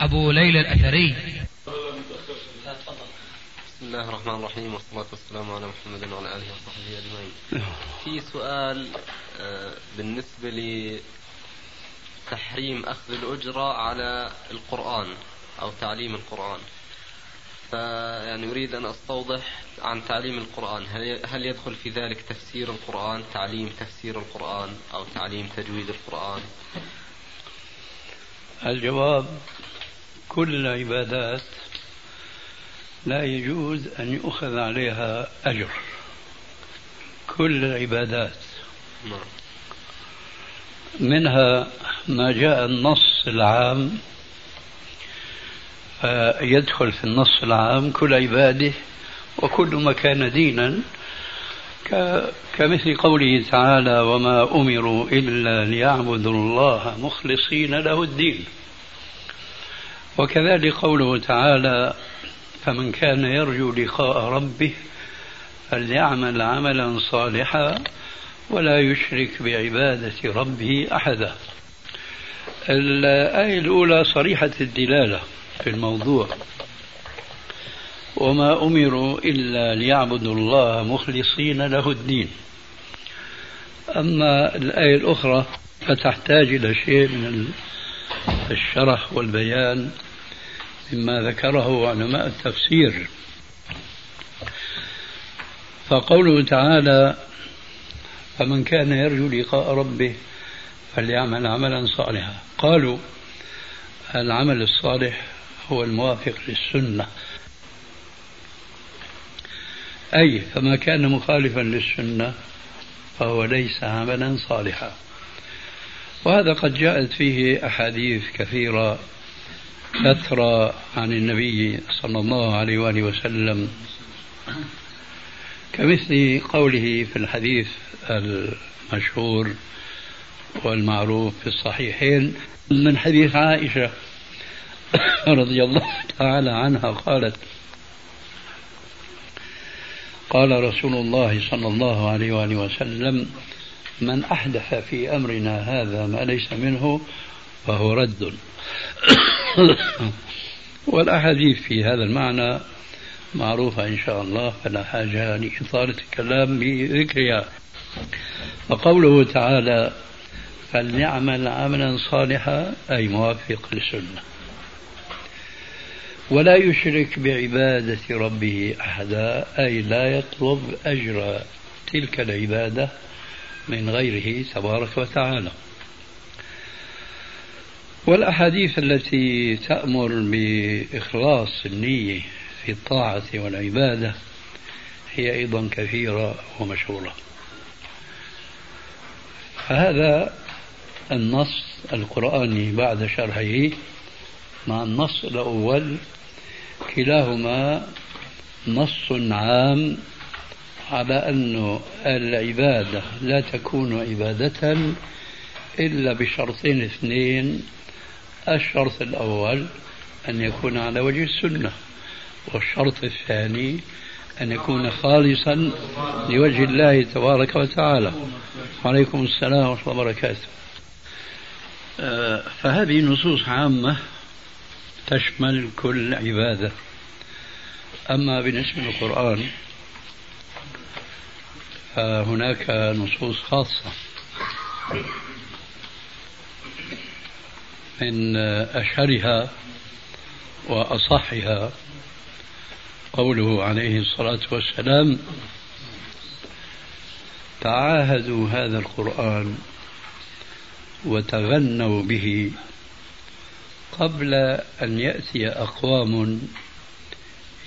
أبو ليلى الأثري. بسم الله الرحمن الرحيم والصلاة والسلام على محمد وعلى آله وصحبه أجمعين. في سؤال آه، بالنسبة لتحريم أخذ الأجرة على القرآن أو تعليم القرآن. فيعني أريد أن أستوضح عن تعليم القرآن. هل يدخل في ذلك تفسير القرآن تعليم تفسير القرآن أو تعليم تجويد القرآن؟ الجواب كل العبادات لا يجوز أن يؤخذ عليها أجر كل العبادات. منها ما جاء النص العام فيدخل في النص العام كل عباده وكل ما كان دينا كمثل قوله تعالى وما أمروا إلا ليعبدوا الله مخلصين له الدين وكذلك قوله تعالى فمن كان يرجو لقاء ربه فليعمل عملا صالحا ولا يشرك بعبادة ربه أحدا. الآية الأولى صريحة الدلالة في الموضوع وما أمروا إلا ليعبدوا الله مخلصين له الدين. أما الآية الأخرى فتحتاج إلى شيء من الشرح والبيان مما ذكره علماء التفسير. فقوله تعالى فمن كان يرجو لقاء ربه فليعمل عملا صالحا. قالوا العمل الصالح هو الموافق للسنة. أي فما كان مخالفا للسنة فهو ليس عملا صالحا. وهذا قد جاءت فيه أحاديث كثيرة كثرة عن النبي صلى الله عليه وآله وسلم كمثل قوله في الحديث المشهور والمعروف في الصحيحين من حديث عائشة رضي الله تعالى عنها قالت قال رسول الله صلى الله عليه وآله وسلم من أحدث في أمرنا هذا ما ليس منه فهو رد. والأحاديث في هذا المعنى معروفة إن شاء الله فلا حاجة لإطالة الكلام بذكرها وقوله تعالى فليعمل عملا صالحا أي موافق للسنة. ولا يشرك بعبادة ربه أحدا أي لا يطلب أجر تلك العبادة من غيره تبارك وتعالى. والأحاديث التي تأمر بإخلاص النية في الطاعة والعبادة هي أيضا كثيرة ومشهورة. فهذا النص القرآني بعد شرحه مع النص الأول كلاهما نص عام على أن العبادة لا تكون عبادة إلا بشرطين اثنين الشرط الأول أن يكون على وجه السنة والشرط الثاني أن يكون خالصا لوجه الله تبارك وتعالى. وعليكم السلام ورحمة الله وبركاته. آه، فهذه نصوص عامة تشمل كل عبادة. أما بالنسبة للقرآن فهناك نصوص خاصة. من أشهرها وأصحها قوله عليه الصلاة والسلام تعاهدوا هذا القرآن وتغنوا به قبل أن يأتي أقوام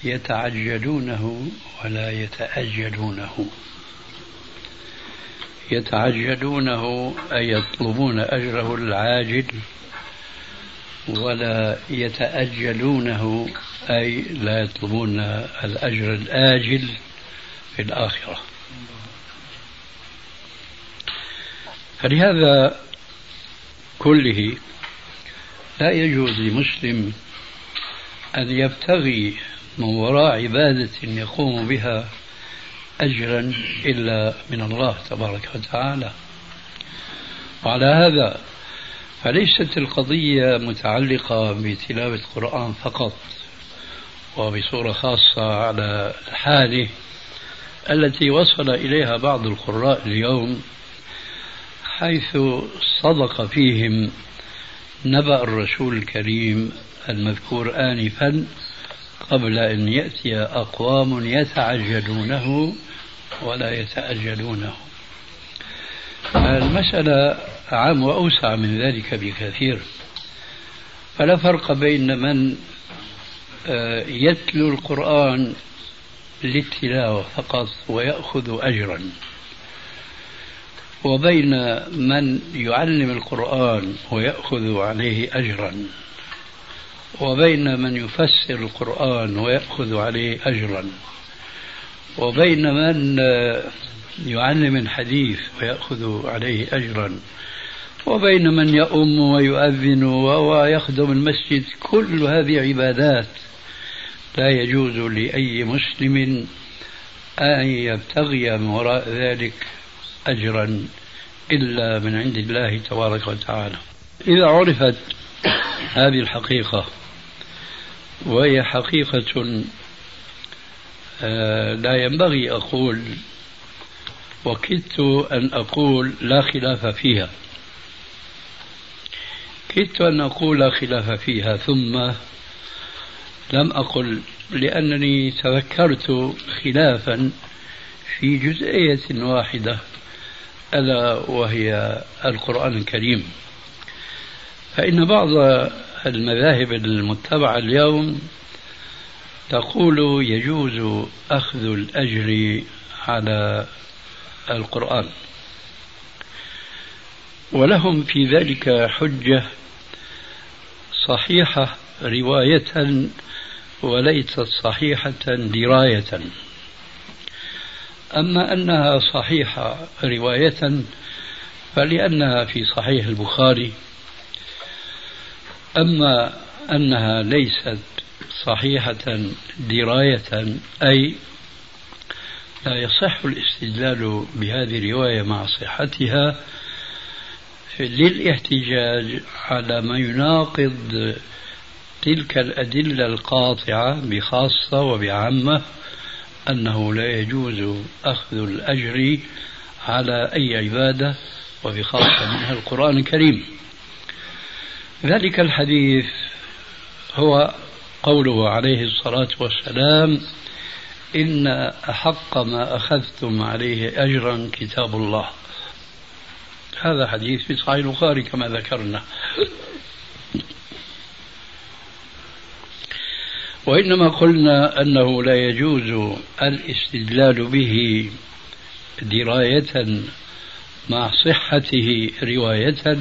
يتعجلونه ولا يتأجلونه. يتعجلونه أي يطلبون أجره العاجل ولا يتأجلونه أي لا يطلبون الأجر الآجل في الآخرة. فلهذا كله لا يجوز لمسلم أن يبتغي من وراء عبادة يقوم بها أجرا إلا من الله تبارك وتعالى. وعلى هذا فليست القضية متعلقة بتلاوة القرآن فقط وبصورة خاصة على الحالة التي وصل إليها بعض القراء اليوم حيث صدق فيهم نبأ الرسول الكريم المذكور آنفا قبل أن يأتي أقوام يتعجلونه ولا يتأجلونه. المسألة أعم وأوسع من ذلك بكثير. فلا فرق بين من آه، يتلو القرآن للتلاوة فقط ويأخذ أجرا وبين من يعلم القرآن ويأخذ عليه أجرا وبين من يفسر القرآن ويأخذ عليه أجرا وبين من يعلم الحديث ويأخذ عليه أجرا. وبين من يؤم ويؤذن ويخدم المسجد كل هذه عبادات لا يجوز لأي مسلم أن يبتغي من وراء ذلك أجرا إلا من عند الله تبارك وتعالى. إذا عرفت هذه الحقيقة وهي حقيقة آه، لا ينبغي أقول وكدت أن أقول لا خلاف فيها. كدت أن أقول لا خلاف فيها ثم لم أقل لأنني تذكرت خلافا في جزئية واحدة ألا وهي القرآن الكريم. فإن بعض المذاهب المتبعة اليوم تقول يجوز أخذ الأجر على القرآن. ولهم في ذلك حجة صحيحة رواية وليست صحيحة دراية. أما أنها صحيحة رواية فلأنها في صحيح البخاري. أما أنها ليست صحيحة دراية أي لا يصح الاستدلال بهذه الرواية مع صحتها للاحتجاج على ما يناقض تلك الأدلة القاطعة بخاصة وبعامة أنه لا يجوز أخذ الأجر على أي عبادة وبخاصة منها القرآن الكريم. ذلك الحديث هو قوله عليه الصلاة والسلام إن أحق ما أخذتم عليه أجرا كتاب الله. هذا حديث في صحيح البخاري كما ذكرنا. وإنما قلنا أنه لا يجوز الاستدلال به دراية مع صحته رواية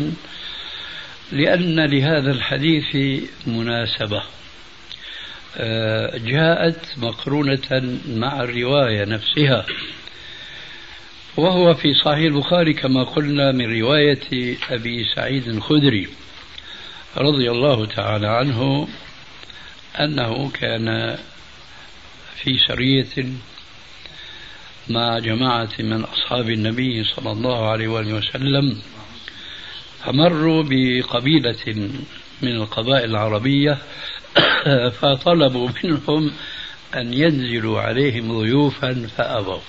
لأن لهذا الحديث مناسبة. جاءت مقرونة مع الرواية نفسها. وهو في صحيح البخاري كما قلنا من رواية أبي سعيد الخدري رضي الله تعالى عنه أنه كان في سرية مع جماعة من أصحاب النبي صلى الله عليه وسلم فمروا بقبيلة من القبائل العربية فطلبوا منهم أن ينزلوا عليهم ضيوفا فأبوا.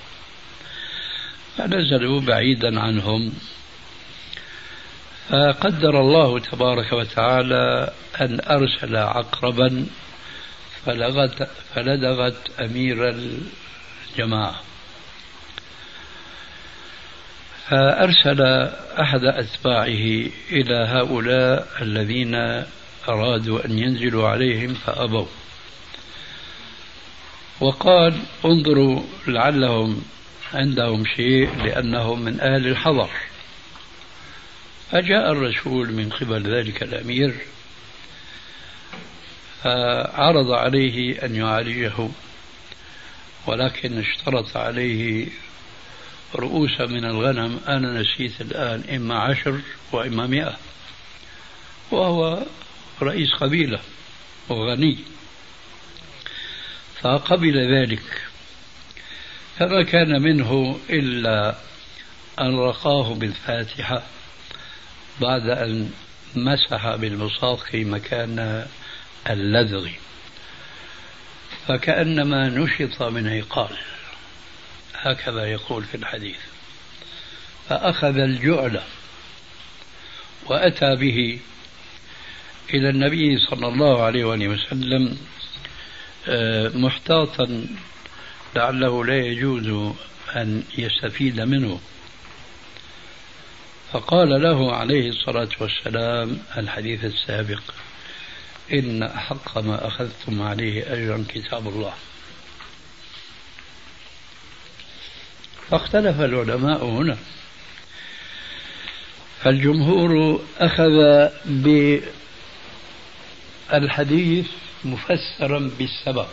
فنزلوا بعيدا عنهم. فقدر الله تبارك وتعالى أن أرسل عقربا فلغت فلدغت أمير الجماعة. فأرسل أحد أتباعه إلى هؤلاء الذين أرادوا أن ينزلوا عليهم فأبوا. وقال انظروا لعلهم عندهم شيء لأنهم من أهل الحضر. فجاء الرسول من قبل ذلك الأمير فعرض عليه أن يعالجه ولكن اشترط عليه رؤوسا من الغنم أنا نسيت الآن إما عشر وإما مئة. وهو رئيس قبيلة وغني فقبل ذلك فما كان منه إلا أن رقاه بالفاتحة بعد أن مسح بالمصاق مكان اللذغ. فكأنما نشط من عقال. هكذا يقول في الحديث. فأخذ الجعل وأتى به إلى النبي صلى الله عليه وسلم آه، محتاطا لعله لا يجوز أن يستفيد منه. فقال له عليه الصلاة والسلام الحديث السابق إن أحق ما أخذتم عليه أجرا كتاب الله. فاختلف العلماء هنا. فالجمهور أخذ بالحديث مفسرا بالسبب.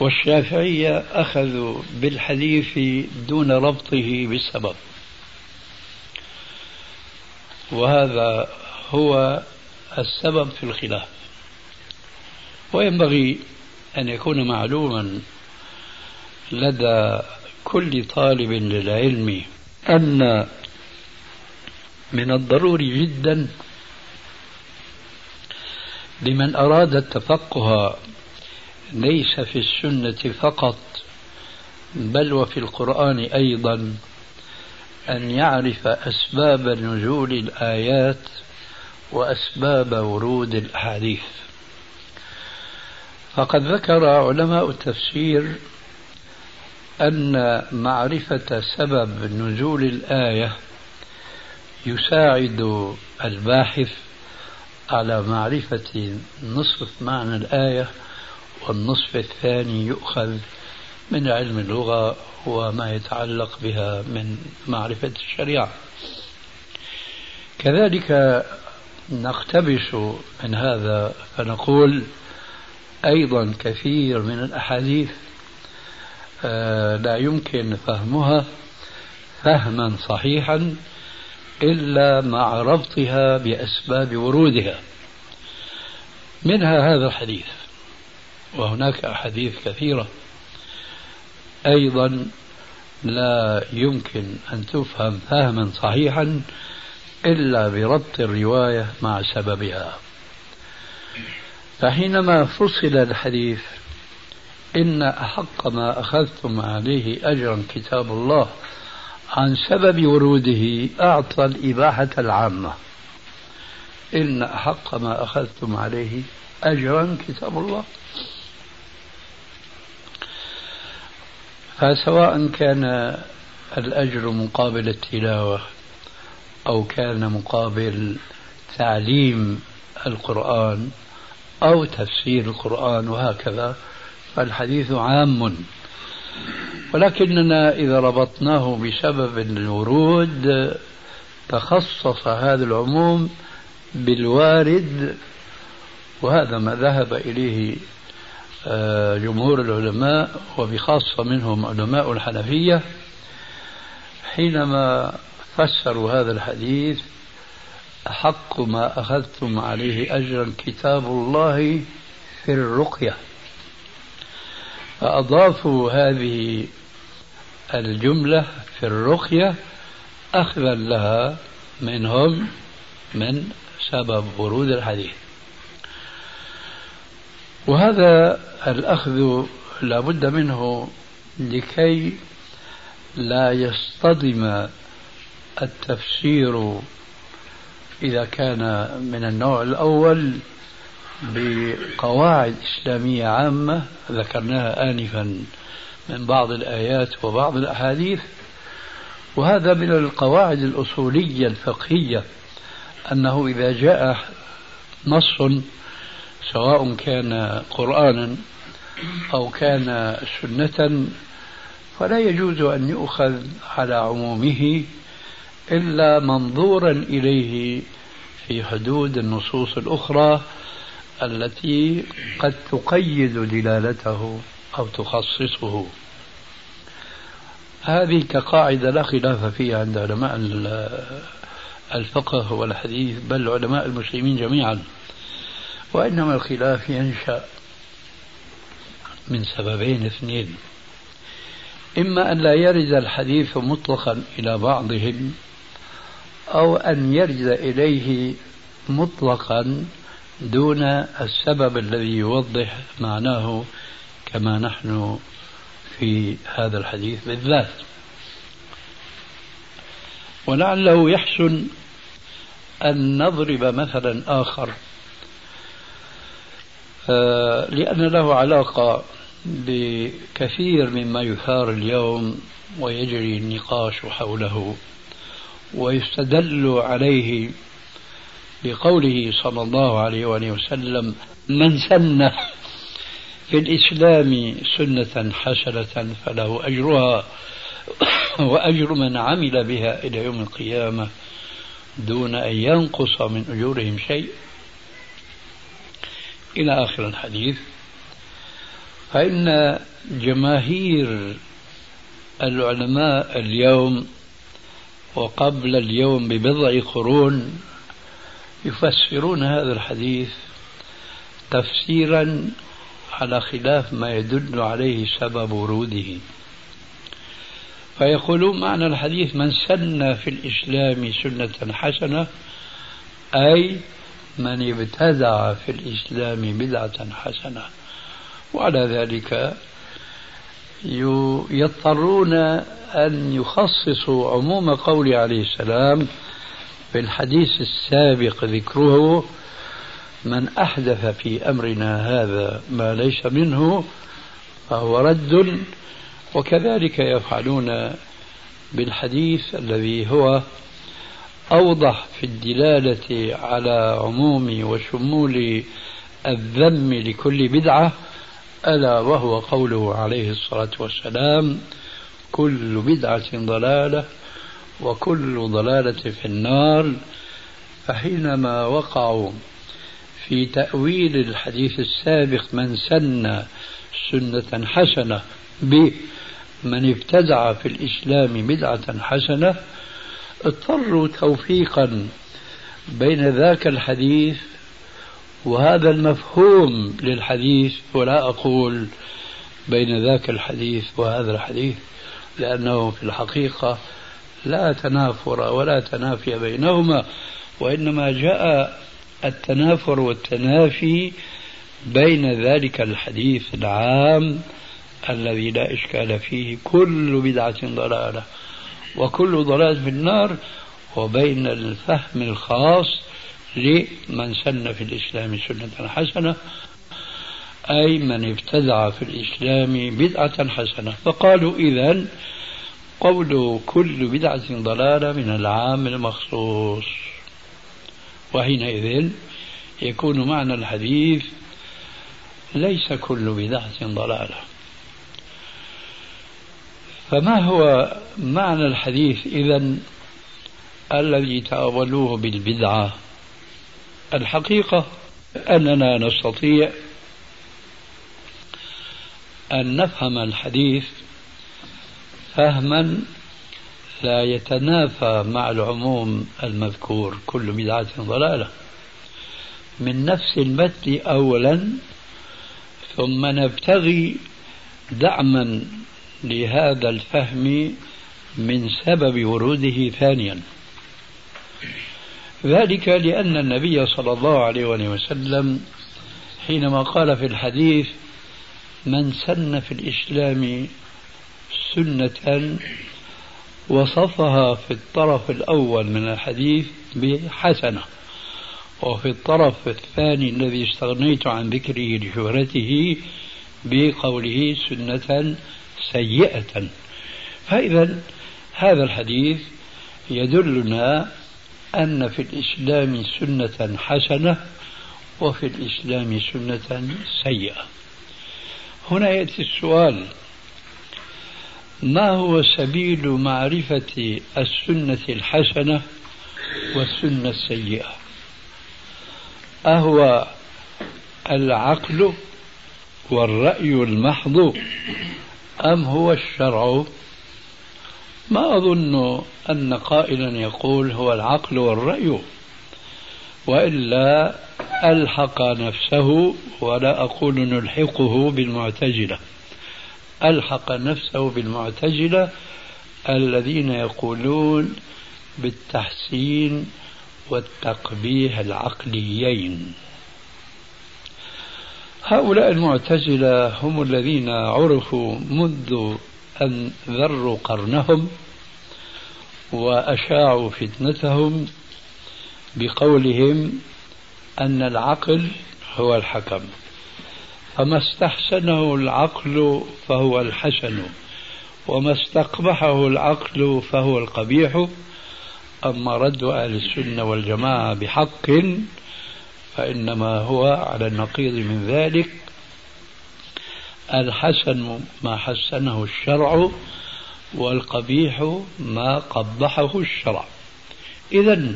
والشافعية أخذوا بالحديث دون ربطه بالسبب وهذا هو السبب في الخلاف. وينبغي أن يكون معلوما لدى كل طالب للعلم أن من الضروري جدا لمن أراد التفقه ليس في السنة فقط بل وفي القرآن أيضا أن يعرف أسباب نزول الآيات وأسباب ورود الأحاديث. فقد ذكر علماء التفسير أن معرفة سبب نزول الآية يساعد الباحث على معرفة نصف معنى الآية والنصف الثاني يؤخذ من علم اللغة وما يتعلق بها من معرفة الشريعة. كذلك نقتبس من هذا فنقول أيضا كثير من الأحاديث آه، لا يمكن فهمها فهما صحيحا إلا مع ربطها بأسباب ورودها. منها هذا الحديث وهناك أحاديث كثيرة. أيضا لا يمكن أن تفهم فهما صحيحا إلا بربط الرواية مع سببها. فحينما فصل الحديث إن أحق ما أخذتم عليه أجرا كتاب الله عن سبب وروده أعطى الإباحة العامة. إن أحق ما أخذتم عليه أجرا كتاب الله. فسواء كان الأجر مقابل التلاوة أو كان مقابل تعليم القرآن أو تفسير القرآن وهكذا فالحديث عام. ولكننا إذا ربطناه بسبب الورود تخصص هذا العموم بالوارد وهذا ما ذهب إليه آه، جمهور العلماء وبخاصة منهم علماء الحنفية. حينما فسروا هذا الحديث أحق ما أخذتم عليه أجرا كتاب الله في الرقية. فأضافوا هذه الجملة في الرقية أخذا لها منهم من سبب ورود الحديث. وهذا الأخذ لا بد منه لكي لا يصطدم التفسير إذا كان من النوع الأول بقواعد إسلامية عامة ذكرناها آنفا. من بعض الآيات وبعض الأحاديث. وهذا من القواعد الأصولية الفقهية أنه إذا جاء نص سواء كان قرآنا أو كان سنة فلا يجوز أن يؤخذ على عمومه إلا منظورا إليه في حدود النصوص الأخرى التي قد تقيد دلالته. أو تخصصه. هذه كقاعدة لا خلاف فيها عند علماء الفقه والحديث بل علماء المسلمين جميعا. وإنما الخلاف ينشأ من سببين اثنين. إما أن لا يرد الحديث مطلقا إلى بعضهم أو أن يرد إليه مطلقا دون السبب الذي يوضح معناه كما نحن في هذا الحديث بالذات ولعله يحسن أن نضرب مثلا آخر. آه، لأن له علاقة بكثير مما يثار اليوم ويجري النقاش حوله ويستدل عليه بقوله صلى الله عليه وآله وسلم من سن في الإسلام سنة حسنة فله أجرها وأجر من عمل بها إلى يوم القيامة دون أن ينقص من أجورهم شيء. إلى آخر الحديث. فإن جماهير العلماء اليوم وقبل اليوم ببضع قرون يفسرون هذا الحديث تفسيرا على خلاف ما يدل عليه سبب وروده. فيقولون معنى الحديث من سن في الإسلام سنة حسنة أي من ابتدع في الإسلام بدعة حسنة. وعلى ذلك يضطرون أن يخصصوا عموم قول عليه السلام في الحديث السابق ذكره من أحدث في أمرنا هذا ما ليس منه فهو رد وكذلك يفعلون بالحديث الذي هو أوضح في الدلالة على عموم وشمول الذم لكل بدعة ألا وهو قوله عليه الصلاة والسلام كل بدعة ضلالة وكل ضلالة في النار فحينما وقعوا في تأويل الحديث السابق من سن سنة حسنة بمن ابتدع في الإسلام بدعة حسنة اضطروا توفيقا بين ذاك الحديث وهذا المفهوم للحديث ولا أقول بين ذاك الحديث وهذا الحديث لأنه في الحقيقة لا تنافر ولا تنافي بينهما وإنما جاء التنافر والتنافي بين ذلك الحديث العام الذي لا إشكال فيه كل بدعة ضلالة وكل ضلالة في النار وبين الفهم الخاص لمن سن في الإسلام سنة حسنة أي من ابتدع في الإسلام بدعة حسنة. فقالوا إذا قول كل بدعة ضلالة من العام المخصوص. وحينئذ يكون معنى الحديث ليس كل بدعة ضلالة. فما هو معنى الحديث إذا الذي تأولوه بالبدعة؟ الحقيقة أننا نستطيع أن نفهم الحديث فهما لا يتنافى مع العموم المذكور كل بدعة ضلالة. من نفس المتن أولا ثم نبتغي دعما لهذا الفهم من سبب وروده ثانيا. ذلك لأن النبي صلى الله عليه وسلم حينما قال في الحديث من سن في الإسلام سنة وصفها في الطرف الأول من الحديث بحسنة وفي الطرف الثاني الذي استغنيت عن ذكره لشهرته بقوله سنة سيئة. فإذا هذا الحديث يدلنا أن في الإسلام سنة حسنة وفي الإسلام سنة سيئة. هنا يأتي السؤال ما هو سبيل معرفة السنة الحسنة والسنة السيئة؟ أهو العقل والرأي المحض أم هو الشرع؟ ما أظن أن قائلا يقول هو العقل والرأي وإلا ألحق نفسه ولا أقول نلحقه بالمعتزلة. ألحق نفسه بالمعتزلة الذين يقولون بالتحسين والتقبيح العقليين. هؤلاء المعتزلة هم الذين عرفوا منذ أن ذروا قرنهم وأشاعوا فتنتهم بقولهم أن العقل هو الحكم. فما استحسنه العقل فهو الحسن وما استقبحه العقل فهو القبيح. أما رد أهل السنة والجماعة بحق فإنما هو على النقيض من ذلك. الحسن ما حسنه الشرع والقبيح ما قبحه الشرع. إذا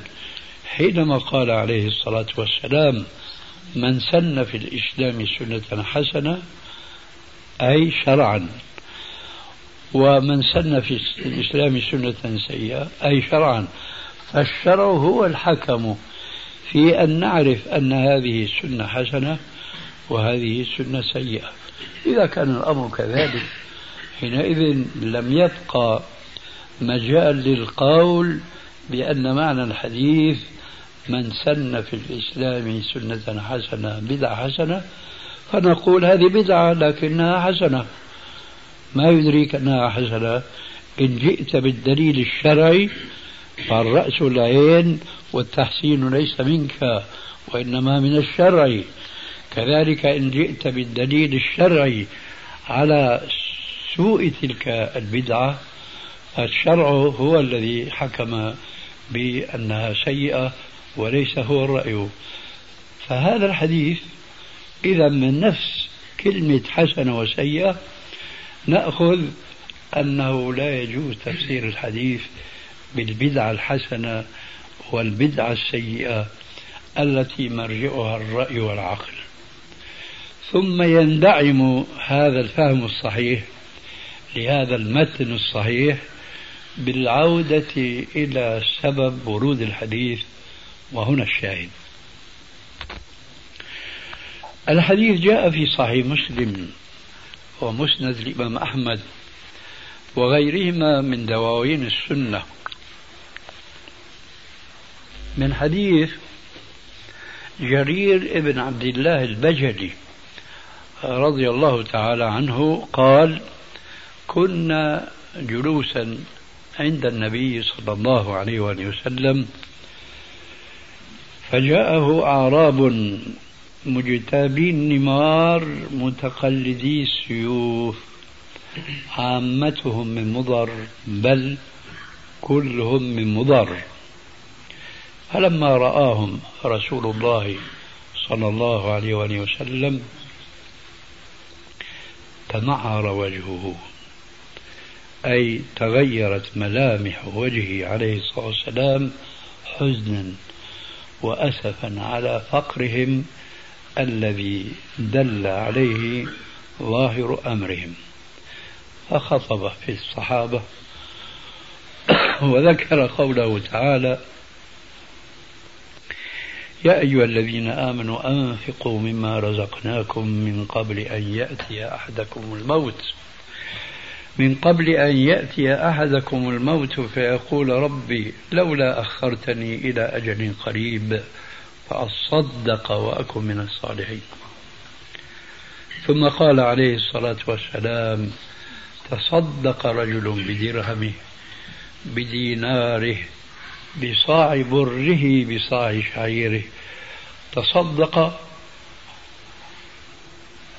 حينما قال عليه الصلاة والسلام من سن في الإسلام سنة حسنة أي شرعا. ومن سن في الإسلام سنة سيئة أي شرعا. فالشرع هو الحكم في أن نعرف أن هذه السنة حسنة وهذه السنة سيئة. إذا كان الأمر كذلك حينئذ لم يبقى مجال للقول بأن معنى الحديث من سن في الإسلام سنة حسنة بدعة حسنة فنقول هذه بدعة لكنها حسنة. ما يدريك أنها حسنة. إن جئت بالدليل الشرعي فالرأس العين والتحسين ليس منك وإنما من الشرع. كذلك إن جئت بالدليل الشرعي على سوء تلك البدعة فالشرع هو الذي حكم بأنها سيئة وليس هو الرأي. فهذا الحديث إذا من نفس كلمة حسنة وسيئة نأخذ أنه لا يجوز تفسير الحديث بالبدعة الحسنة والبدعة السيئة التي مرجعها الرأي والعقل. ثم يندعم هذا الفهم الصحيح لهذا المتن الصحيح بالعودة إلى سبب ورود الحديث وهنا الشاهد. الحديث جاء في صحيح مسلم ومسند الإمام أحمد وغيرهما من دواوين السنة. من حديث جرير ابن عبد الله البجلي رضي الله تعالى عنه قال كنا جلوسا عند النبي صلى الله عليه وآله وسلم فجاءه أعراب مجتابي النمار متقلدي السيوف عامتهم من مضر بل كلهم من مضر. فلما رآهم رسول الله صلى الله عليه وآله وسلم تمعر وجهه. أي تغيرت ملامح وجهه عليه الصلاة والسلام حزنا. وأسفا على فقرهم الذي دل عليه ظاهر أمرهم. فخطب في الصحابة وذكر قوله تعالى يا أيها الذين آمنوا أنفقوا مما رزقناكم من قبل أن يأتي أحدكم الموت. من قبل أن يأتي أحدكم الموت فيقول ربي لولا أخرتني إلى أجل قريب فأصدق وأكن من الصالحين. ثم قال عليه الصلاة والسلام تصدق رجل بدرهمه بديناره بصاع بره بصاع شعيره. تصدق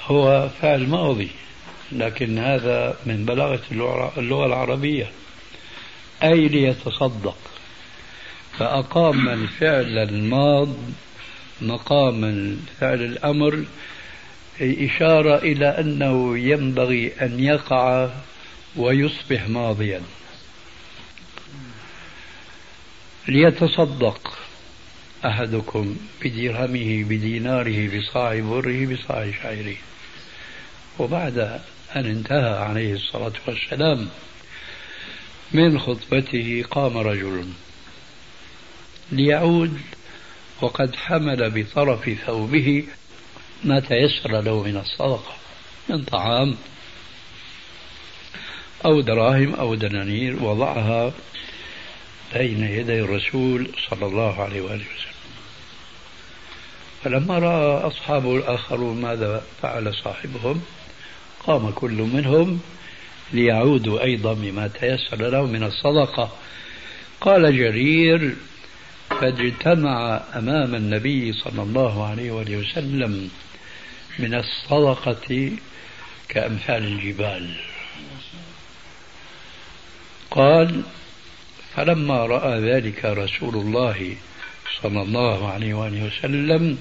هو فعل ماضي. لكن هذا من بلاغة اللغة العربية. أي ليتصدق. فأقام الفعل الماض مقام فعل الأمر إشارة إلى أنه ينبغي أن يقع ويصبح ماضيا. ليتصدق أحدكم بدرهمه بديناره بصاع بره بصاع شعيره وبعد أن انتهى عليه الصلاة والسلام. من خطبته قام رجل ليعود وقد حمل بطرف ثوبه ما تيسر له من الصدقة من طعام أو دراهم أو دنانير وضعها بين يدي الرسول صلى الله عليه وآله وسلم. فلما رأى أصحابه الآخرون ماذا فعل صاحبهم؟ قام كل منهم ليعودوا أيضا بما تيسر له من الصدقة. قال جرير فاجتمع أمام النبي صلى الله عليه وآله وسلم من الصدقة كأمثال الجبال. قال فلما رأى ذلك رسول الله صلى الله عليه وآله وسلم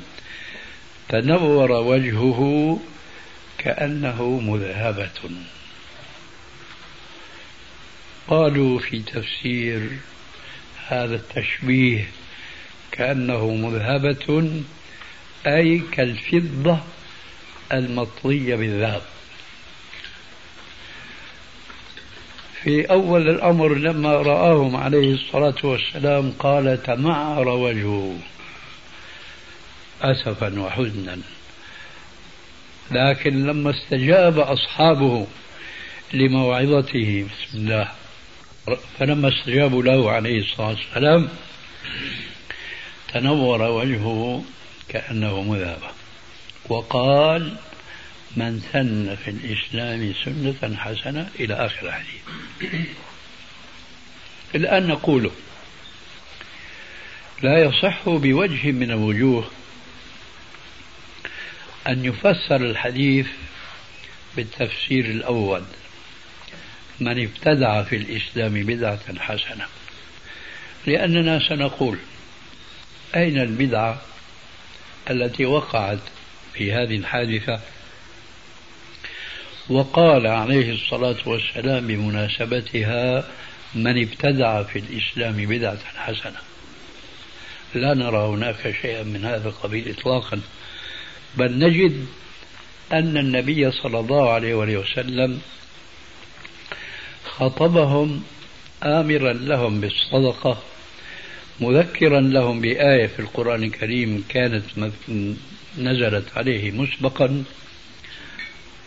تنور وجهه كأنه مذهبة. قالوا في تفسير هذا التشبيه كأنه مذهبة أي كالفضة المطلية بالذهب في أول الأمر لما رآهم عليه الصلاة والسلام قال تمعر وجهه أسفا وحزنا. لكن لما استجاب أصحابه لموعظته بسم الله. فلما استجابوا له عليه الصلاة والسلام تنور وجهه كأنه مذهبة وقال من سن في الإسلام سنة حسنة إلى آخر الحديث. الآن نقول لا يصح بوجه من الوجوه أن يفسر الحديث بالتفسير الأول. من ابتدع في الإسلام بدعة حسنة. لأننا سنقول أين البدعة التي وقعت في هذه الحادثة؟ وقال عليه الصلاة والسلام بمناسبتها من ابتدع في الإسلام بدعة حسنة. لا نرى هناك شيئا من هذا القبيل إطلاقا. بل نجد أن النبي صلى الله عليه وسلم خطبهم آمرا لهم بالصدقة مذكرا لهم بآية في القرآن الكريم كانت نزلت عليه مسبقا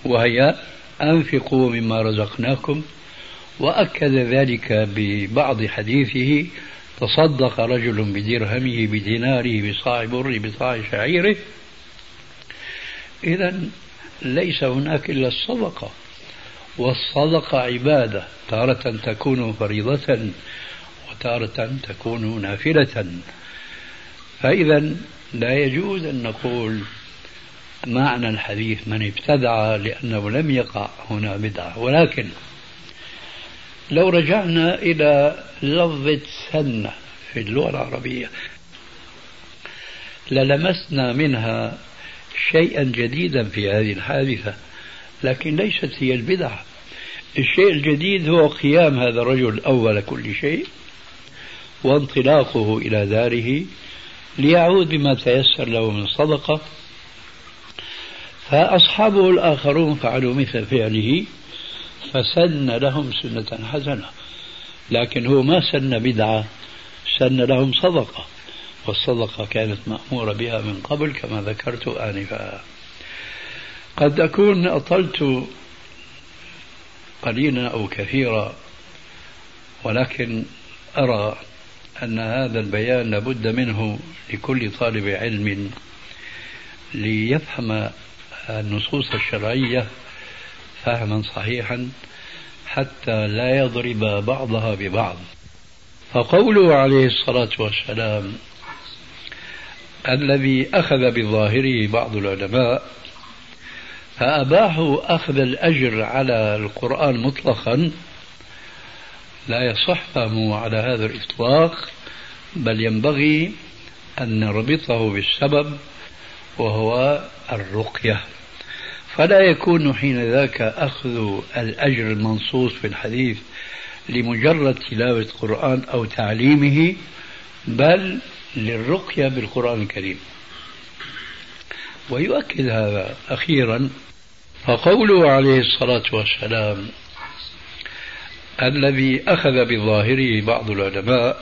وهي أنفقوا مما رزقناكم وأكد ذلك ببعض حديثه تصدق رجل بدرهمه بديناره بصاع بر بصاع شعيره إذا ليس هناك إلا الصدقة. والصدقة عبادة. تارة تكون فريضة وتارة تكون نافلة. فإذا لا يجوز أن نقول معنى الحديث من ابتدع لأنه لم يقع هنا بدعة. ولكن لو رجعنا إلى لفظة سنة في اللغة العربية للمسنا منها شيئا جديدا في هذه الحادثة لكن ليست هي البدعة الشيء الجديد هو قيام هذا الرجل أول كل شيء وانطلاقه إلى داره ليعود بما تيسر له من صدقة. فأصحابه الآخرون فعلوا مثل فعله فسن لهم سنة حسنة لكن هو ما سن بدعة سن لهم صدقة. والصدقة كانت مأمورة بها من قبل كما ذكرت آنفا. قد أكون أطلت قليلا أو كثيرا ولكن أرى أن هذا البيان لابد منه لكل طالب علم ليفهم النصوص الشرعية فهما صحيحا حتى لا يضرب بعضها ببعض. فقوله عليه الصلاة والسلام الذي أخذ بظاهره بعض العلماء فأباحوا أخذ الأجر على القرآن مطلقا لا يصح فهمه على هذا الإطلاق بل ينبغي أن نربطه بالسبب وهو الرقية. فلا يكون حين ذاك أخذ الأجر المنصوص في الحديث لمجرد تلاوة القرآن أو تعليمه بل للرقية بالقرآن الكريم. ويؤكد هذا أخيرا فقوله عليه الصلاة والسلام الذي أخذ بظاهره بعض العلماء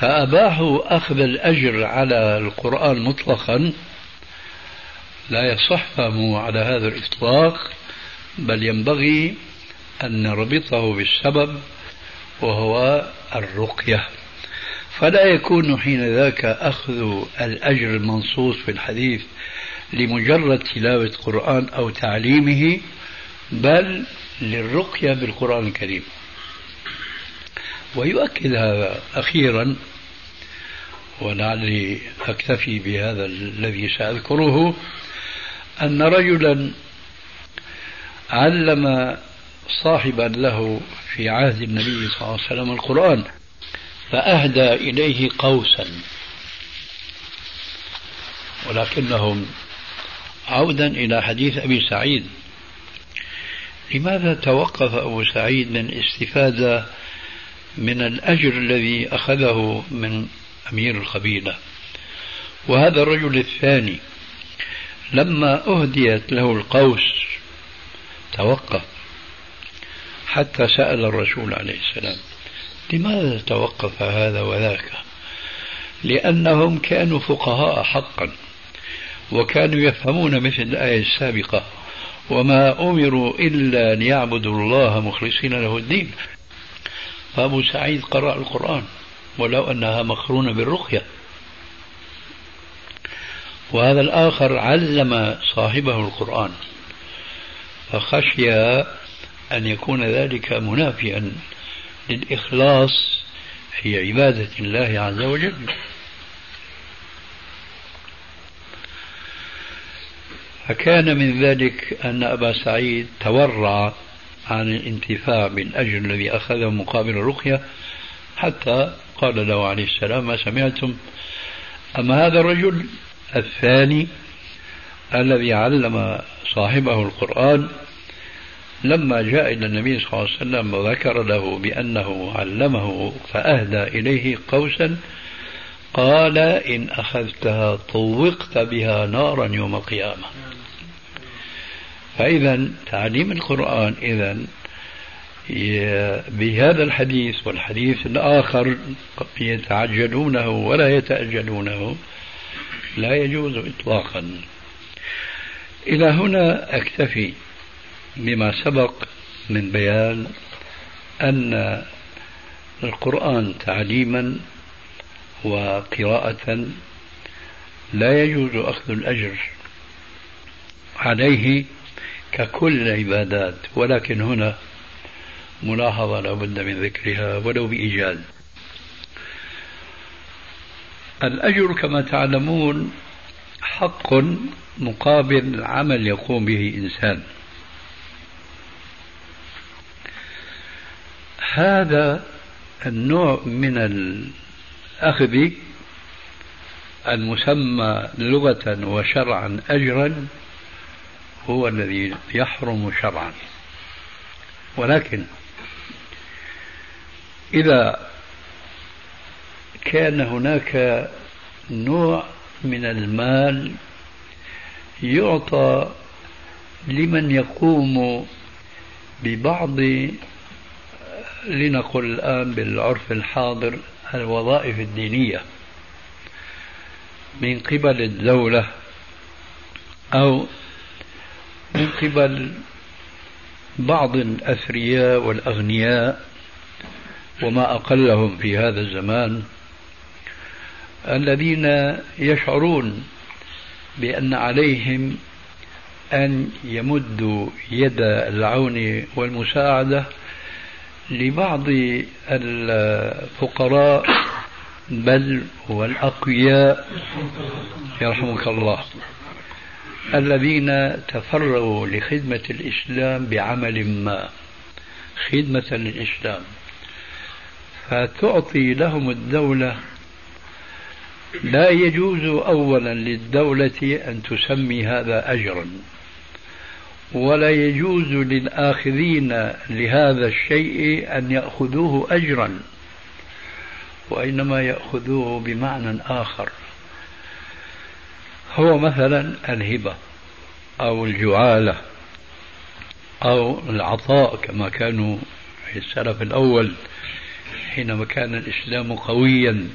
فأباحوا أخذ الأجر على القرآن مطلقا لا يصح فهمه على هذا الإطلاق بل ينبغي أن نربطه بالسبب وهو الرقية. فلا يكون حين ذاك أخذ الأجر المنصوص في الحديث لمجرد تلاوة قرآن أو تعليمه بل للرقية بالقرآن الكريم. ويؤكد هذا أخيرا ولعلي أكتفي بهذا الذي سأذكره أن رجلا علم صاحبا له في عهد النبي صلى الله عليه وسلم القرآن. فأهدى إليه قوسا. ولكنهم عودا إلى حديث أبي سعيد. لماذا توقف أبو سعيد من استفادة من الأجر الذي أخذه من أمير القبيلة؟ وهذا الرجل الثاني لما أهديت له القوس توقف حتى سأل الرسول عليه السلام. لماذا توقف هذا وذاك؟ لأنهم كانوا فقهاء حقا وكانوا يفهمون مثل الآية السابقة وما أمروا إلا أن يعبدوا الله مخلصين له الدين فأبو سعيد قرأ القرآن ولو أنها مقرونة بالرقية. وهذا الآخر علم صاحبه القرآن فخشي أن يكون ذلك منافيا. للإخلاص في عبادة الله عز وجل. فكان من ذلك أن أبا سعيد تورع عن الانتفاع بالأجر الذي أخذه مقابل الرقية حتى قال له عليه السلام ما سمعتم؟ أما هذا الرجل الثاني الذي علم صاحبه القرآن لما جاء إلى النبي صلى الله عليه وسلم وذكر له بأنه علمه فأهدى إليه قوسا قال إن أخذتها طوقت بها نارا يوم القيامة. فإذا تعليم القرآن إذا بهذا الحديث والحديث الآخر يتعجلونه ولا يتأجلونه لا يجوز إطلاقا. إلى هنا أكتفي. بما سبق من بيان أن القرآن تعليما وقراءة لا يجوز أخذ الأجر عليه ككل العبادات ولكن هنا ملاحظة لابد من ذكرها ولو بإيجاز. الأجر كما تعلمون حق مقابل عمل يقوم به إنسان. هذا النوع من الأخذ المسمى لغة وشرعا أجرا هو الذي يحرم شرعا. ولكن إذا كان هناك نوع من المال يعطى لمن يقوم ببعض لنقل الآن بالعرف الحاضر الوظائف الدينية من قبل الدولة أو من قبل بعض الأثرياء والأغنياء وما أقلهم في هذا الزمان الذين يشعرون بأن عليهم أن يمدوا يد العون والمساعدة لبعض الفقراء بل والأقوياء يرحمك الله. الذين تفرغوا لخدمة الإسلام بعمل ما. خدمة للإسلام فتعطي لهم الدولة. لا يجوز أولا للدولة أن تسمي هذا أجرا. ولا يجوز للآخذين لهذا الشيء أن يأخذوه أجرا وإنما يأخذوه بمعنى آخر. هو مثلا الهبة أو الجعالة أو العطاء كما كانوا في السلف الأول حينما كان الإسلام قويا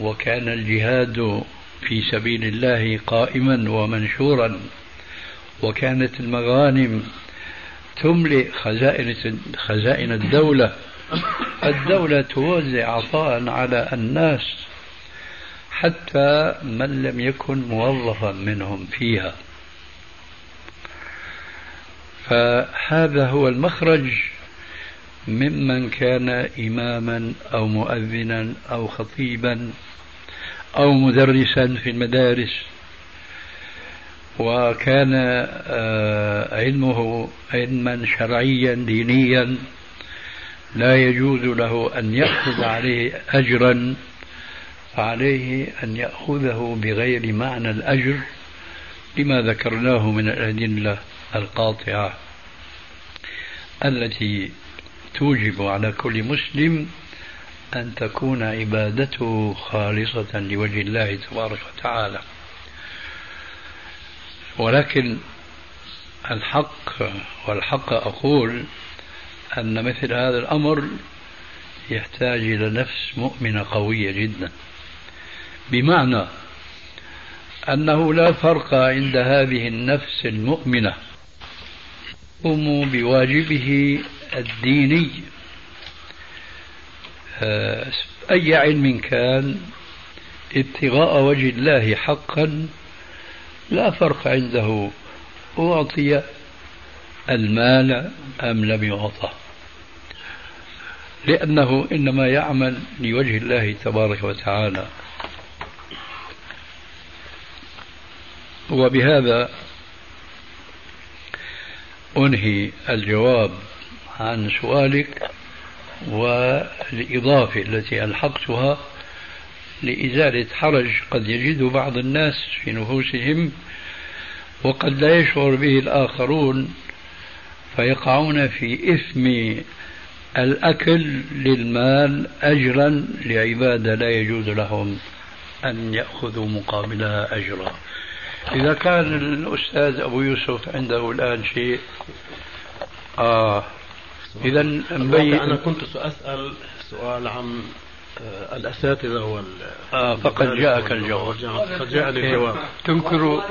وكان الجهاد في سبيل الله قائما ومنشورا. وكانت المغانم تملئ خزائن خزائن الدولة. الدولة توزع عطاء على الناس حتى من لم يكن موظفا منهم فيها. فهذا هو المخرج ممن كان إماما أو مؤذنا أو خطيبا أو مدرسا في المدارس. وكان آه، علمه علما شرعيا دينيا لا يجوز له أن يأخذ عليه أجرا فعليه أن يأخذه بغير معنى الأجر لما ذكرناه من الأدلة القاطعة التي توجب على كل مسلم أن تكون عبادته خالصة لوجه الله تبارك وتعالى. ولكن الحق والحق أقول أن مثل هذا الأمر يحتاج إلى نفس مؤمنة قوية جدا. بمعنى أنه لا فرق عند هذه النفس المؤمنة. يقوم بواجبه الديني. آه، أي علم كان ابتغاء وجه الله حقا لا فرق عنده. أعطي المال أم لم يعطى لأنه إنما يعمل لوجه الله تبارك وتعالى. وبهذا أنهي الجواب عن سؤالك والإضافة التي ألحقتها لإزالة حرج قد يجد بعض الناس في نفوسهم وقد لا يشعر به الآخرون فيقعون في إثم الأكل للمال أجرا لعبادة لا يجوز لهم أن يأخذوا مقابلها أجرا. إذا كان الأستاذ أبو يوسف عنده الآن شيء آه إذا مبين أنا كنت سأسأل سؤال عن آه، الأساتذة وال آه فقد جاءك الجواب. قد جاء لي الجواب. تنكر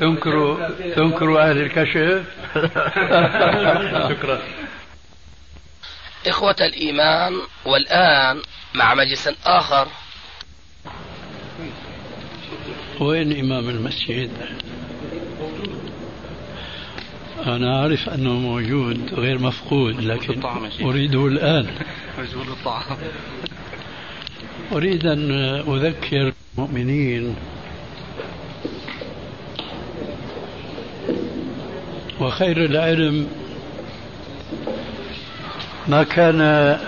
تنكر تنكر أهل الكشف. شكرا. إخوة الإيمان والآن مع مجلس آخر. وين إمام المسجد؟ أنا أعرف أنه موجود غير مفقود لكن أريده الآن. مجهول الطعام. أريد أن أذكر المؤمنين وخير العلم ما كان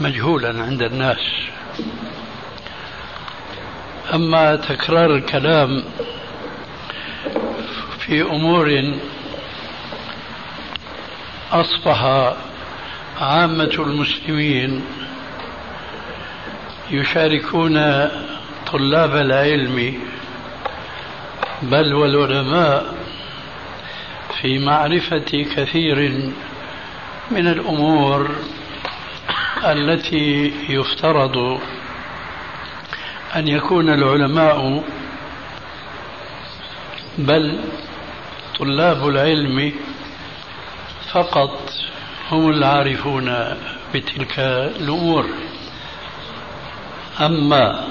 مجهولا عند الناس. أما تكرار الكلام في أمور أصبح عامة المسلمين يشاركون طلاب العلم بل والعلماء في معرفة كثير من الأمور التي يفترض أن يكون العلماء بل طلاب العلم فقط هم العارفون بتلك الأمور. أما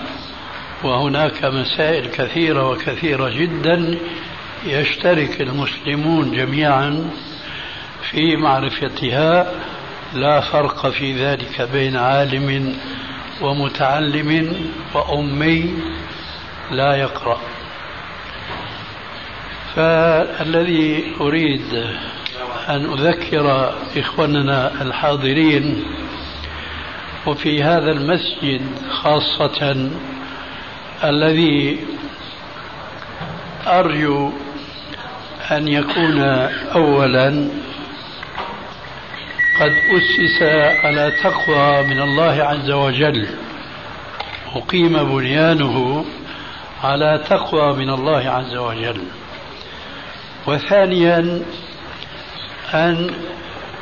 وهناك مسائل كثيرة وكثيرة جدا يشترك المسلمون جميعا في معرفتها لا فرق في ذلك بين عالم ومتعلم وأمي لا يقرأ. فالذي أريد أن أذكر إخواننا الحاضرين وفي هذا المسجد خاصة الذي أرجو أن يكون أولا قد أسس على تقوى من الله عز وجل. أقيم بنيانه على تقوى من الله عز وجل. وثانيا أن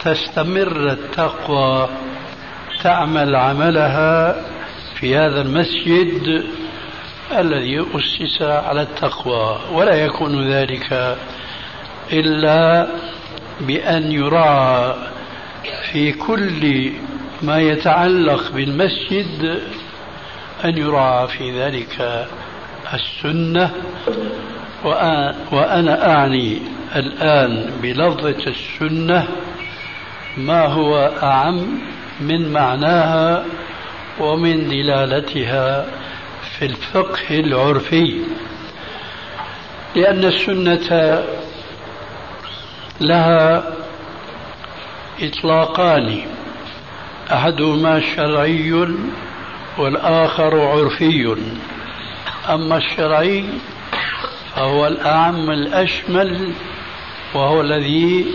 تستمر التقوى تعمل عملها في هذا المسجد الذي أسس على التقوى ولا يكون ذلك إلا بأن يراعى في كل ما يتعلق بالمسجد أن يراعى في ذلك السنة. وأنا أعني الآن بلفظة السنة ما هو أعم من معناها ومن دلالتها في الفقه العرفي. لأن السنة لها إطلاقان أحدهما شرعي والآخر عرفي. أما الشرعي فهو الأعم الأشمل وهو الذي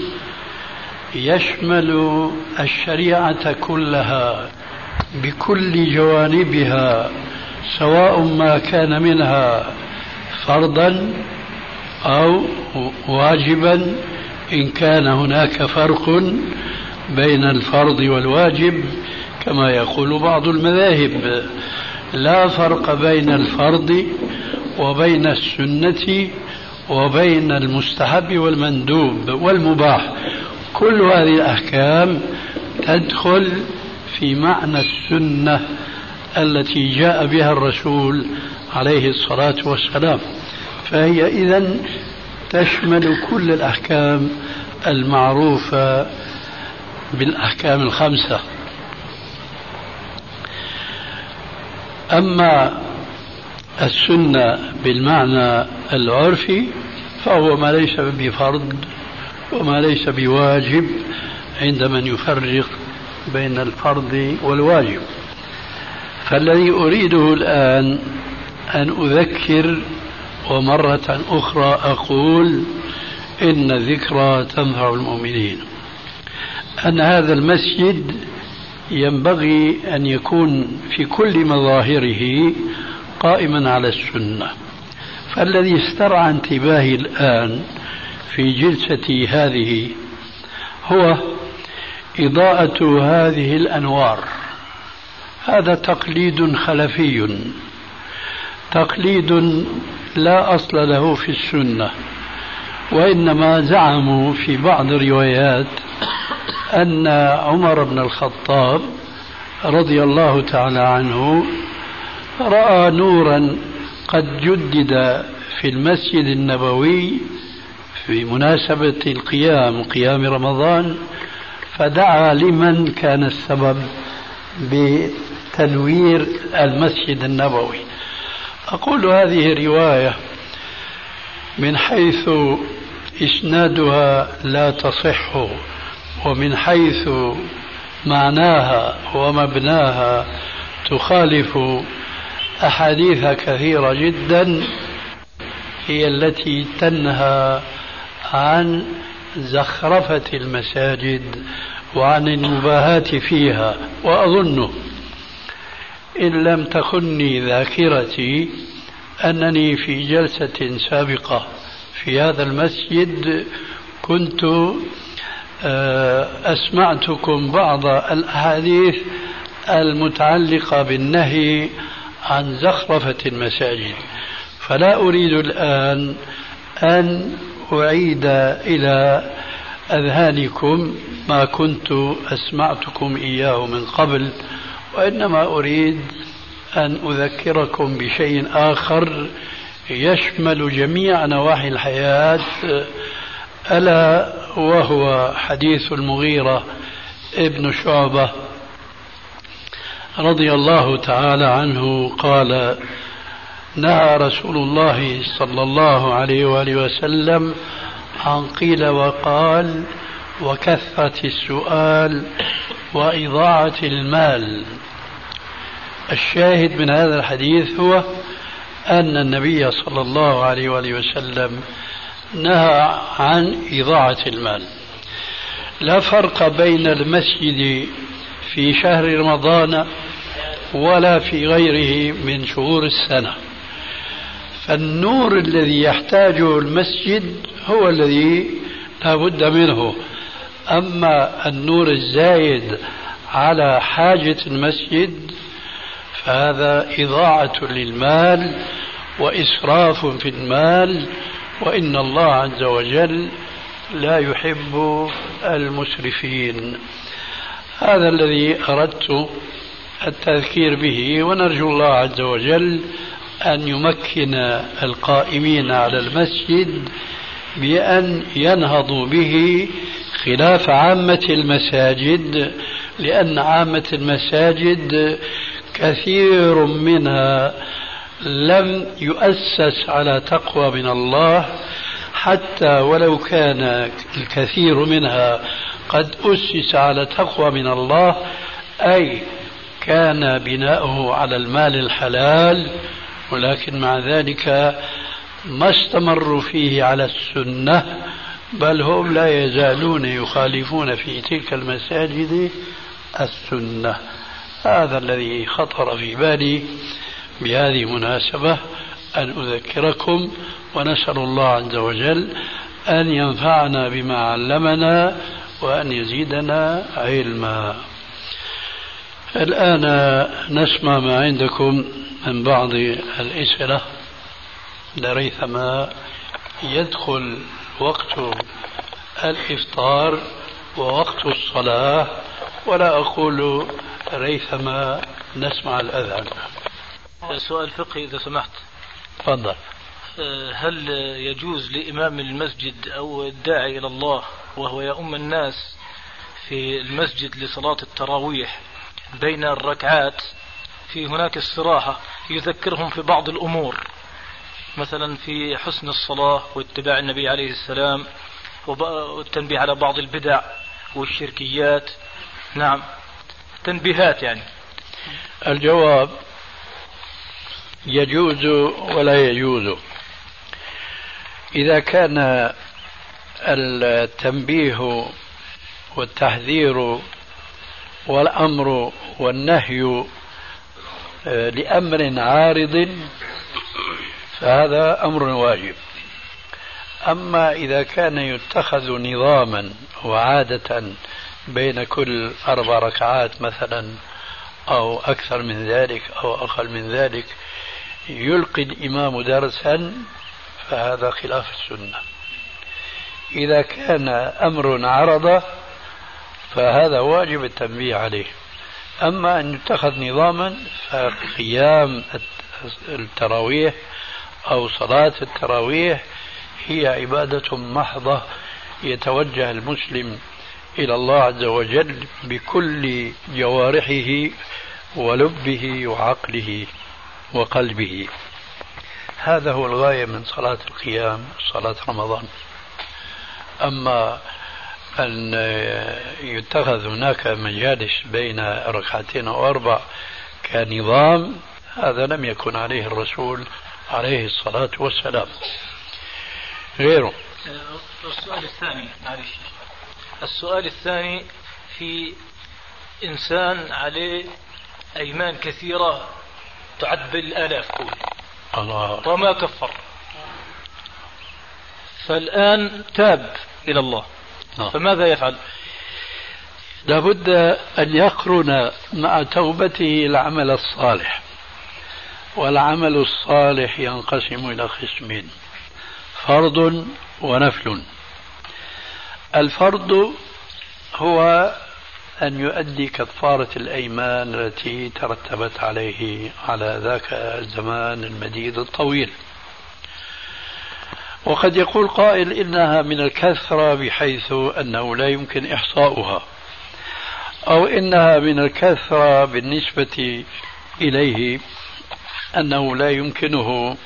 يشمل الشريعة كلها بكل جوانبها سواء ما كان منها فرضا أو واجبا إن كان هناك فرق بين الفرض والواجب كما يقول بعض المذاهب. لا فرق بين الفرض وبين السنة وبين المستحب والمندوب والمباح. كل هذه الأحكام تدخل في معنى السنة التي جاء بها الرسول عليه الصلاة والسلام. فهي إذا تشمل كل الأحكام المعروفة بالأحكام الخمسة. أما السنة بالمعنى العرفي فهو ما ليس بفرض وما ليس بواجب عند من يفرق بين الفرض والواجب. فالذي أريده الآن أن أذكر ومرة أخرى أقول إن الذكرى تنفع المؤمنين. أن هذا المسجد ينبغي أن يكون في كل مظاهره قائما على السنة. فالذي استرعى انتباهي الآن في جلستي هذه هو إضاءة هذه الأنوار. هذا تقليد خلفي. تقليد لا أصل له في السنة وإنما زعموا في بعض الروايات أن عمر بن الخطاب رضي الله تعالى عنه رأى نورا قد جدد في المسجد النبوي في مناسبة القيام قيام رمضان فدعا لمن كان السبب بتنوير المسجد النبوي. أقول هذه رواية من حيث إسنادها لا تصح ومن حيث معناها ومبناها تخالف أحاديث كثيرة جدا هي التي تنهى عن زخرفة المساجد وعن المباهاة فيها وأظن إن لم تخني ذاكرتي أنني في جلسة سابقة في هذا المسجد كنت آه، أسمعتكم بعض الأحاديث المتعلقة بالنهي عن زخرفة المساجد. فلا أريد الآن أن أعيد إلى أذهانكم ما كنت أسمعتكم إياه من قبل وإنما أريد أن أذكركم بشيء آخر يشمل جميع نواحي الحياة ألا وهو حديث المغيرة ابن شعبة رضي الله تعالى عنه قال نهى رسول الله صلى الله عليه وآله وسلم عن قيل وقال وكثرة السؤال وإضاعة المال. الشاهد من هذا الحديث هو أن النبي صلى الله عليه وآله وسلم نهى عن إضاعة المال. لا فرق بين المسجد في شهر رمضان ولا في غيره من شهور السنة. فالنور الذي يحتاجه المسجد هو الذي لا بد منه. أما النور الزايد على حاجة المسجد فهذا إضاعة للمال وإسراف في المال وإن الله عز وجل لا يحب المسرفين. هذا الذي أردت التذكير به ونرجو الله عز وجل أن يمكن القائمين على المسجد بأن ينهضوا به خلاف عامة المساجد لأن عامة المساجد كثير منها لم يؤسس على تقوى من الله حتى ولو كان الكثير منها قد أسس على تقوى من الله أي كان بناؤه على المال الحلال ولكن مع ذلك ما استمروا فيه على السنة بل هم لا يزالون يخالفون في تلك المساجد السنة. هذا الذي خطر في بالي بهذه المناسبة أن أذكركم ونسأل الله عز وجل أن ينفعنا بما علمنا وأن يزيدنا علما. الآن نسمع ما عندكم من بعض الأسئلة لريثما يدخل وقت الإفطار ووقت الصلاة ولا أقول ريثما نسمع الأذان. سؤال فقهي إذا سمحت. تفضل. هل يجوز لإمام المسجد أو الداعي إلى الله وهو يؤم الناس في المسجد لصلاة التراويح بين الركعات في هناك استراحة يذكرهم في بعض الأمور مثلا في حسن الصلاة واتباع النبي عليه السلام والتنبيه على بعض البدع والشركيات. نعم تنبيهات يعني. الجواب يجوز ولا يجوز. إذا كان التنبيه والتحذير والأمر والنهي لأمر عارض فهذا أمر واجب. أما إذا كان يتخذ نظاما وعادة بين كل أربع ركعات مثلا أو أكثر من ذلك أو أقل من ذلك يلقي الإمام درسا فهذا خلاف السنة. إذا كان أمر عرض فهذا واجب التنبيه عليه. أما أن يتخذ نظاما فقيام التراويح أو صلاة التراويح هي عبادة محضة يتوجه المسلم إلى الله عز وجل بكل جوارحه ولبه وعقله وقلبه. هذا هو الغاية من صلاة القيام صلاة رمضان. أما أن يتخذ هناك مجالس بين ركعتين أو أربع كنظام هذا لم يكن عليه الرسول عليه الصلاة والسلام. غيره. السؤال الثاني معلش. السؤال الثاني في إنسان عليه أيمان كثيرة تعد بالآلاف الله. وما كفر. فالآن تاب إلى الله. فماذا يفعل؟ لابد أن يقرن مع توبته العمل الصالح والعمل الصالح ينقسم إلى قسمين فرض ونفل. الفرض هو أن يؤدي كفارة الأيمان التي ترتبت عليه على ذاك الزمان المديد الطويل. وقد يقول قائل إنها من الكثرة بحيث أنه لا يمكن إحصاؤها أو إنها من الكثرة بالنسبة إليه أنه لا يمكنه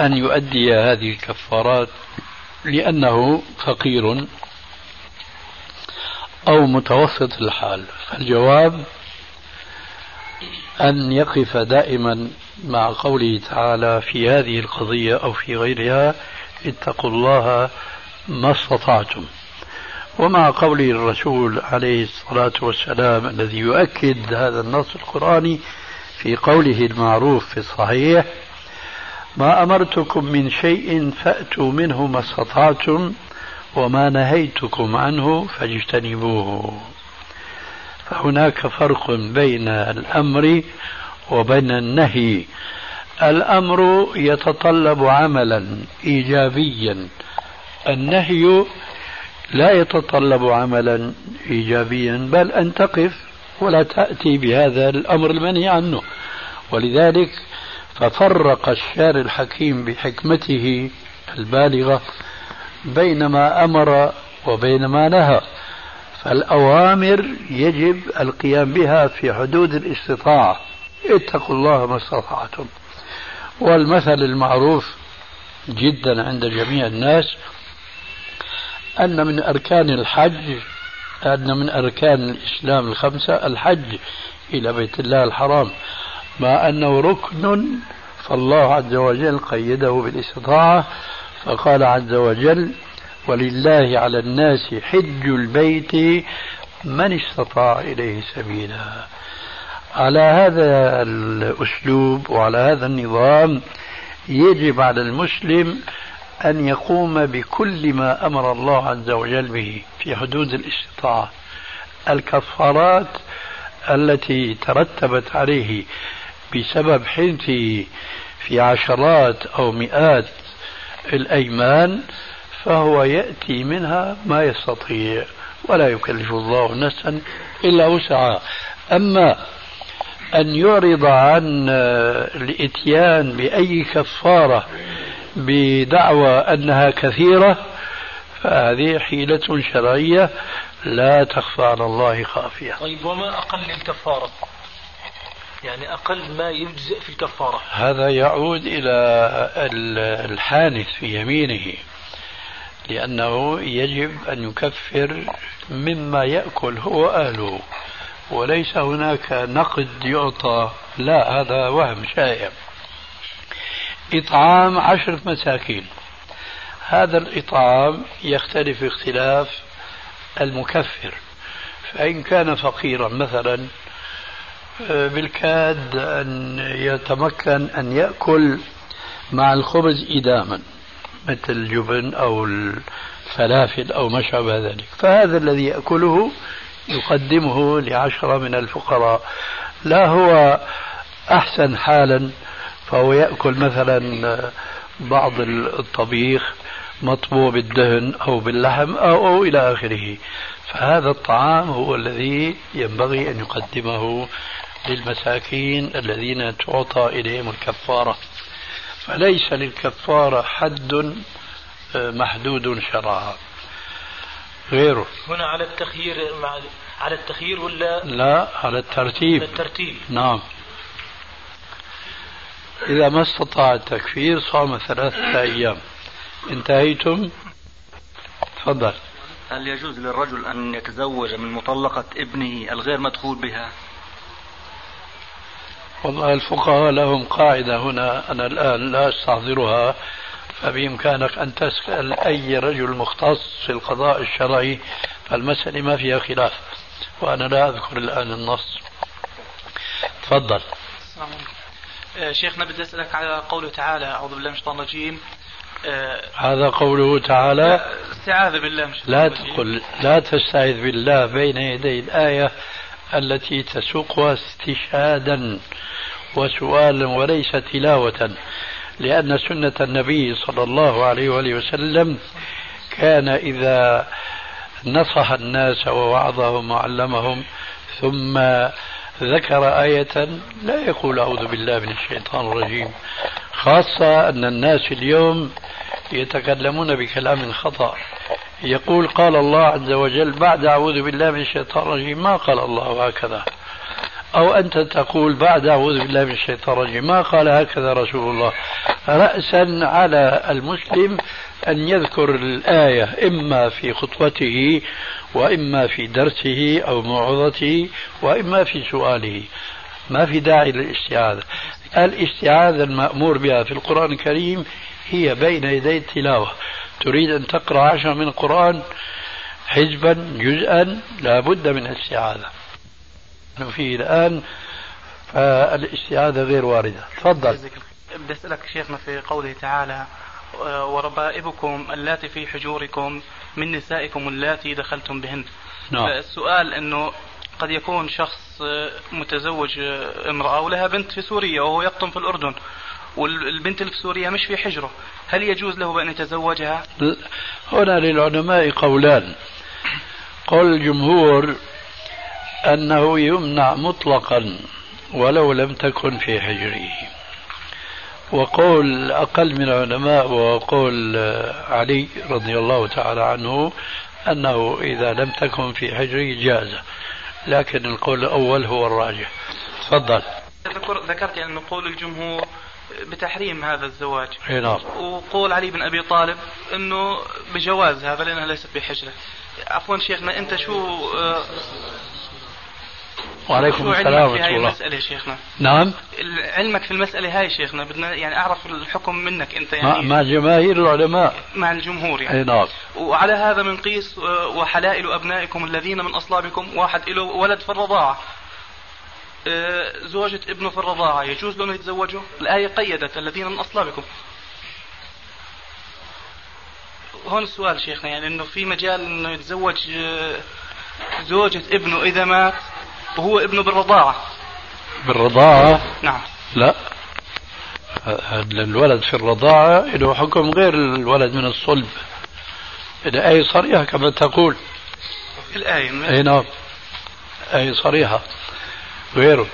أن يؤدي هذه الكفارات لأنه فقير أو متوسط الحال. فالجواب أن يقف دائما مع قوله تعالى في هذه القضية أو في غيرها اتقوا الله ما استطعتم. ومع قول الرسول عليه الصلاة والسلام الذي يؤكد هذا النص القرآني في قوله المعروف في الصحيح ما أمرتكم من شيء فأتوا منه ما استطعتم وما نهيتكم عنه فاجتنبوه. فهناك فرق بين الأمر وبين النهي. الأمر يتطلب عملا إيجابيا. النهي لا يتطلب عملا إيجابيا. بل أن تقف ولا تأتي بهذا الأمر المنهي عنه. ولذلك ففرق الشارع الحكيم بحكمته البالغة بين ما أمر وبين ما نهى. فالأوامر يجب القيام بها في حدود الاستطاعة. اتقوا الله ما استطعتم. والمثل المعروف جدا عند جميع الناس أن من أركان الحج أن من أركان الإسلام الخمسة الحج إلى بيت الله الحرام. مع أنه ركن فالله عز وجل قيده بالاستطاعة فقال عز وجل ولله على الناس حج البيت من استطاع إليه سبيلا. على هذا الأسلوب وعلى هذا النظام يجب على المسلم أن يقوم بكل ما أمر الله عز وجل به في حدود الاستطاعة. الكفارات التي ترتبت عليه بسبب حنثه في عشرات أو مئات الأيمان فهو يأتي منها ما يستطيع ولا يكلف الله نفسا إلا وسعها. أما أن يعرض عن الإتيان بأي كفارة بدعوى أنها كثيرة فهذه حيلة شرعية لا تخفى على الله خافية. طيب وما أقل الكفارة؟ يعني أقل ما يجزئ في الكفارة. هذا يعود إلى الحانث في يمينه لأنه يجب أن يكفر مما يأكل هو أهله. وليس هناك نقد يعطى. لا هذا وهم شائع. إطعام عشرة مساكين. هذا الإطعام يختلف اختلاف المكفر. فإن كان فقيرا مثلا بالكاد أن يتمكن أن يأكل مع الخبز إداما مثل الجبن أو الفلافل أو ما شابه ذلك. فهذا الذي يأكله يقدمه لعشرة من الفقراء. لا هو أحسن حالا فهو يأكل مثلا بعض الطبيخ مطبوع بالدهن أو باللحم أو, أو إلى آخره. فهذا الطعام هو الذي ينبغي أن يقدمه للمساكين الذين تعطى إليهم الكفارة. فليس للكفارة حد محدود شرعا. غيره. هنا على التخيير مع على التخيير ولا لا على الترتيب. الترتيب؟ نعم. إذا ما استطاع التكفير صام ثلاثة أيام. انتهيتم؟ تفضل. هل يجوز للرجل أن يتزوج من مطلقة ابنه الغير مدخول بها؟ والله الفقهاء لهم قاعدة هنا أنا الآن لا أستحضرها. فبإمكانك أن تسأل أي رجل مختص في القضاء الشرعي فالمسألة ما فيها خلاف وأنا لا أذكر الآن النص. تفضل. آه، شيخنا بدي أسألك على قوله تعالى أعوذ بالله من الشيطان الرجيم. آه، هذا قوله تعالى استعاذ بالله من لا تقل لا تستعذ بالله بين يدي الآية التي تسوقها استشهادا وسؤالا وليس تلاوة. لأن سنة النبي صلى الله عليه وآله وسلم كان إذا نصح الناس ووعظهم وعلمهم ثم ذكر آية لا يقول أعوذ بالله من الشيطان الرجيم. خاصة أن الناس اليوم يتكلمون بكلام خطأ. يقول قال الله عز وجل بعد أعوذ بالله من الشيطان الرجيم ما قال الله هكذا؟ أو أنت تقول بعد أعوذ بالله من الشيطان الرجيم ما قال هكذا رسول الله. رأسا على المسلم أن يذكر الآية إما في خطوته وإما في درسه أو موعظته وإما في سؤاله. ما في داعي للاستعاذة. الاستعاذة المأمور بها في القرآن الكريم هي بين يدي التلاوة. تريد أن تقرأ عشرة من القرآن حزبا جزءا لا بد من الاستعاذة. فيه الآن فالاستعاذة غير واردة. تفضل. بدي أسألك شيخنا في قوله تعالى وربائبكم اللاتي في حجوركم من نسائكم اللاتي دخلتم بهن. نعم. السؤال أنه قد يكون شخص متزوج امرأة ولها بنت في سوريا وهو يقطن في الأردن والبنت اللي في سوريا مش في حجره هل يجوز له بأن يتزوجها؟ هنا للعلماء قولان. قول الجمهور أنه يمنع مطلقا ولو لم تكن في حجره. وقول أقل من العلماء وقول علي رضي الله تعالى عنه أنه إذا لم تكن في حجره جاز لكن القول الأول هو الراجح. تفضل. ذكرت يعني أن قول الجمهور بتحريم هذا الزواج. نعم. وقول علي بن أبي طالب أنه بجواز هذا لانها ليست بحجره عفوا شيخنا أنت شو آه، وعليكم السلام ورحمة الله. المسألة شيخنا. نعم. علمك في المسألة هاي شيخنا بدنا يعني أعرف الحكم منك أنت يعني. مع جماهير العلماء. مع الجمهور يعني. أي نعم. وعلى هذا بنقيس آه، وحلائل أبنائكم الذين من أصلابكم واحد له ولد في الرضاعة. آه، زوجة ابنه في الرضاعة يجوز له أن يتزوجه الآية قيدت الذين من أصلابكم. هون السؤال شيخنا يعني إنه في مجال إنه يتزوج آه، زوجة ابنه إذا مات؟ وهو ابنه بالرضاعة. بالرضاعة؟ نعم. لا. الولد في الرضاعة له حكم غير الولد من الصلب. الآية صريحة كما تقول. الآية أي نعم. آية صريحة. غيره.